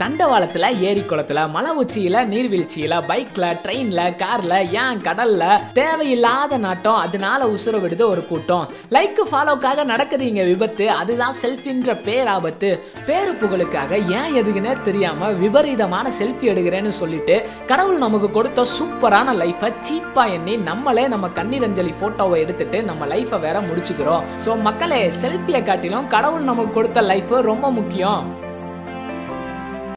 தண்டவாளத்தில் ஏரி குளத்துல மலை உச்சியில் நீர்வீழ்ச்சியில் பைக்கில் ட்ரெயினில் காரில் ஏன் கடலில் தேவையில்லாத நாட்டம் அதனால உசுர விடுது ஒரு கூட்டம். லைக்கு ஃபாலோக்காக நடக்குது இங்கே விபத்து அதுதான் செல்ஃபின்ற பேராபத்து. பேரு புகழுக்காக ஏன் எதுக்குன்னே தெரியாமல் விபரீதமான செல்ஃபி எடுக்கிறேன்னு சொல்லிட்டு கடவுள் நமக்கு கொடுத்த சூப்பரான லைஃபை சீப்பாக எண்ணி நம்மளே நம்ம கண்ணீரஞ்சலி ஃபோட்டோவை எடுத்துட்டு நம்ம லைஃபை வேற முடிச்சுக்கிறோம். ஸோ மக்களே செல்ஃபியை காட்டிலும் கடவுள் நமக்கு கொடுத்த லைஃப் ரொம்ப முக்கியம்.